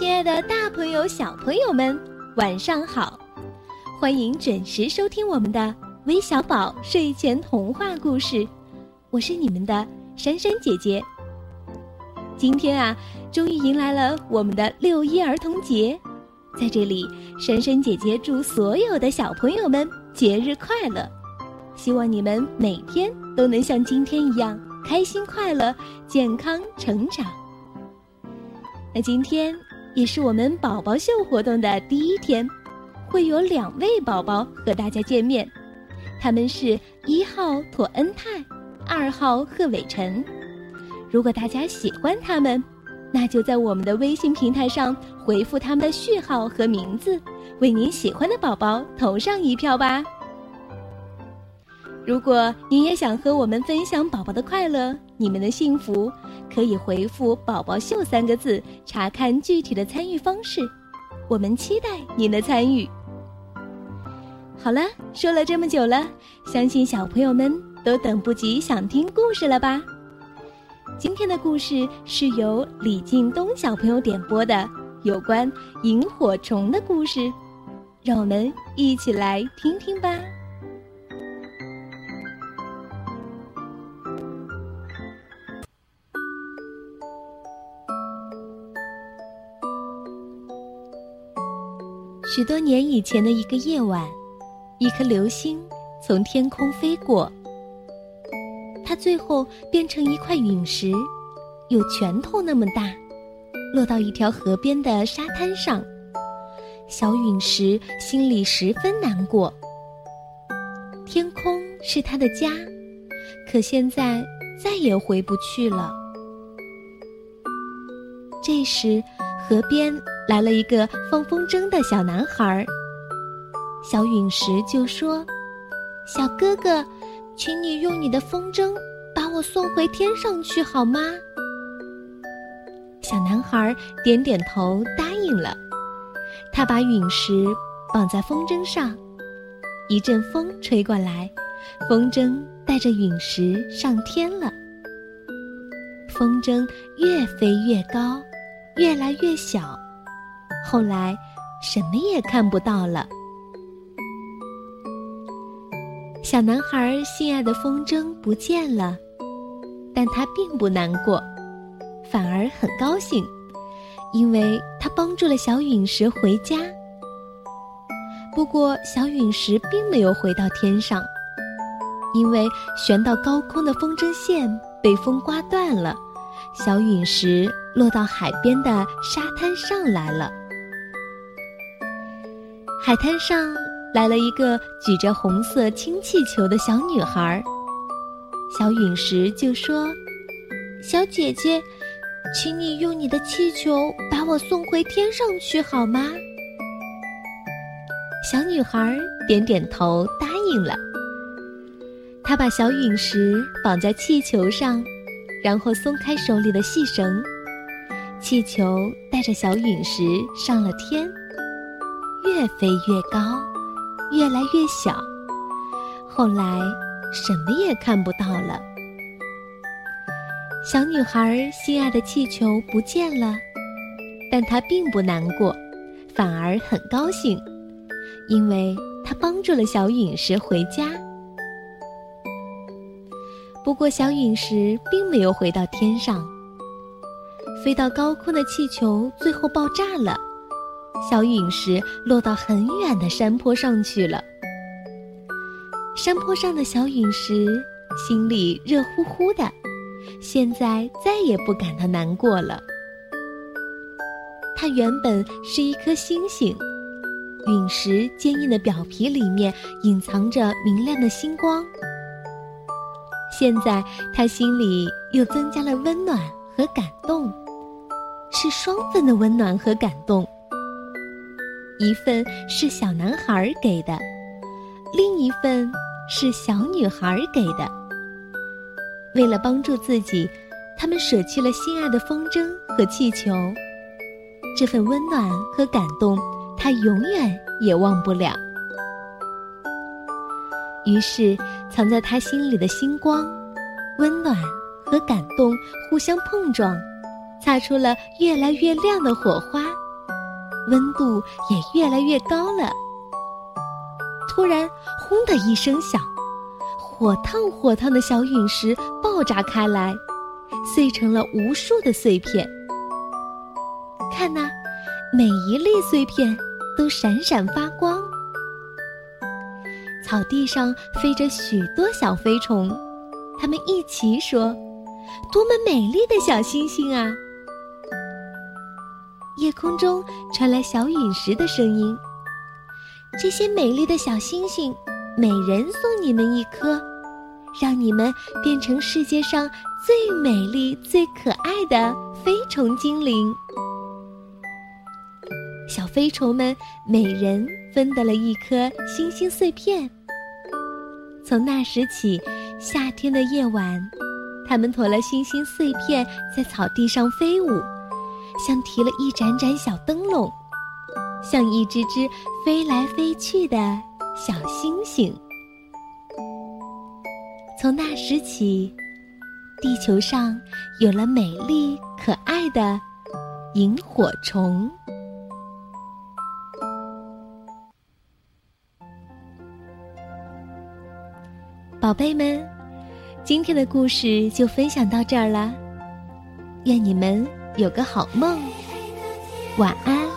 亲爱的，大朋友、小朋友们，晚上好！欢迎准时收听我们的微小宝睡前童话故事，我是你们的珊珊姐姐。今天啊，终于迎来了我们的六一儿童节，在这里，珊珊姐姐祝所有的小朋友们节日快乐，希望你们每天都能像今天一样开心快乐、健康成长。那今天也是我们宝宝秀活动的第一天，会有两位宝宝和大家见面，他们是一号妥恩泰，二号贺伟晨。如果大家喜欢他们，那就在我们的微信平台上回复他们的序号和名字，为您喜欢的宝宝投上一票吧。如果你也想和我们分享宝宝的快乐、你们的幸福，可以回复“宝宝秀”三个字，查看具体的参与方式。我们期待您的参与。好了，说了这么久了，相信小朋友们都等不及想听故事了吧？今天的故事是由李敬东小朋友点播的，有关萤火虫的故事，让我们一起来听听吧。许多年以前的一个夜晚，一颗流星从天空飞过。它最后变成一块陨石，有拳头那么大，落到一条河边的沙滩上。小陨石心里十分难过。天空是他的家，可现在再也回不去了。这时，河边。来了一个放风筝的小男孩，小陨石就说：“小哥哥，请你用你的风筝把我送回天上去好吗？”小男孩点点头答应了。他把陨石绑在风筝上，一阵风吹过来，风筝带着陨石上天了。风筝越飞越高，越来越小。后来，什么也看不到了。小男孩心爱的风筝不见了，但他并不难过，反而很高兴，因为他帮助了小陨石回家。不过，小陨石并没有回到天上，因为悬到高空的风筝线被风刮断了，小陨石落到海边的沙滩上来了。海滩上来了一个举着红色氢气球的小女孩，小陨石就说：“小姐姐，请你用你的气球把我送回天上去好吗？”小女孩点点头答应了。她把小陨石绑在气球上，然后松开手里的细绳，气球带着小陨石上了天。越飞越高，越来越小，后来什么也看不到了。小女孩心爱的气球不见了，但她并不难过，反而很高兴，因为她帮助了小陨石回家。不过，小陨石并没有回到天上，飞到高空的气球最后爆炸了。小陨石落到很远的山坡上去了。山坡上的小陨石心里热乎乎的，现在再也不感到难过了。它原本是一颗星星，陨石坚硬的表皮里面隐藏着明亮的星光。现在他心里又增加了温暖和感动，是双份的温暖和感动。一份是小男孩给的，另一份是小女孩给的。为了帮助自己，他们舍弃了心爱的风筝和气球。这份温暖和感动，他永远也忘不了。于是，藏在他心里的星光、温暖和感动互相碰撞，擦出了越来越亮的火花。温度也越来越高了。突然，轰的一声响，火烫火烫的小陨石爆炸开来，碎成了无数的碎片。看呐，每一粒碎片都闪闪发光。草地上飞着许多小飞虫，它们一起说：“多么美丽的小星星啊！”夜空中传来小陨石的声音：“这些美丽的小星星，每人送你们一颗，让你们变成世界上最美丽、最可爱的飞虫精灵。”小飞虫们每人分得了一颗星星碎片。从那时起，夏天的夜晚，它们驮了星星碎片在草地上飞舞，像提了一盏盏小灯笼，像一只只飞来飞去的小星星。从那时起，地球上有了美丽可爱的萤火虫。宝贝们，今天的故事就分享到这儿了。愿你们有个好梦，晚安。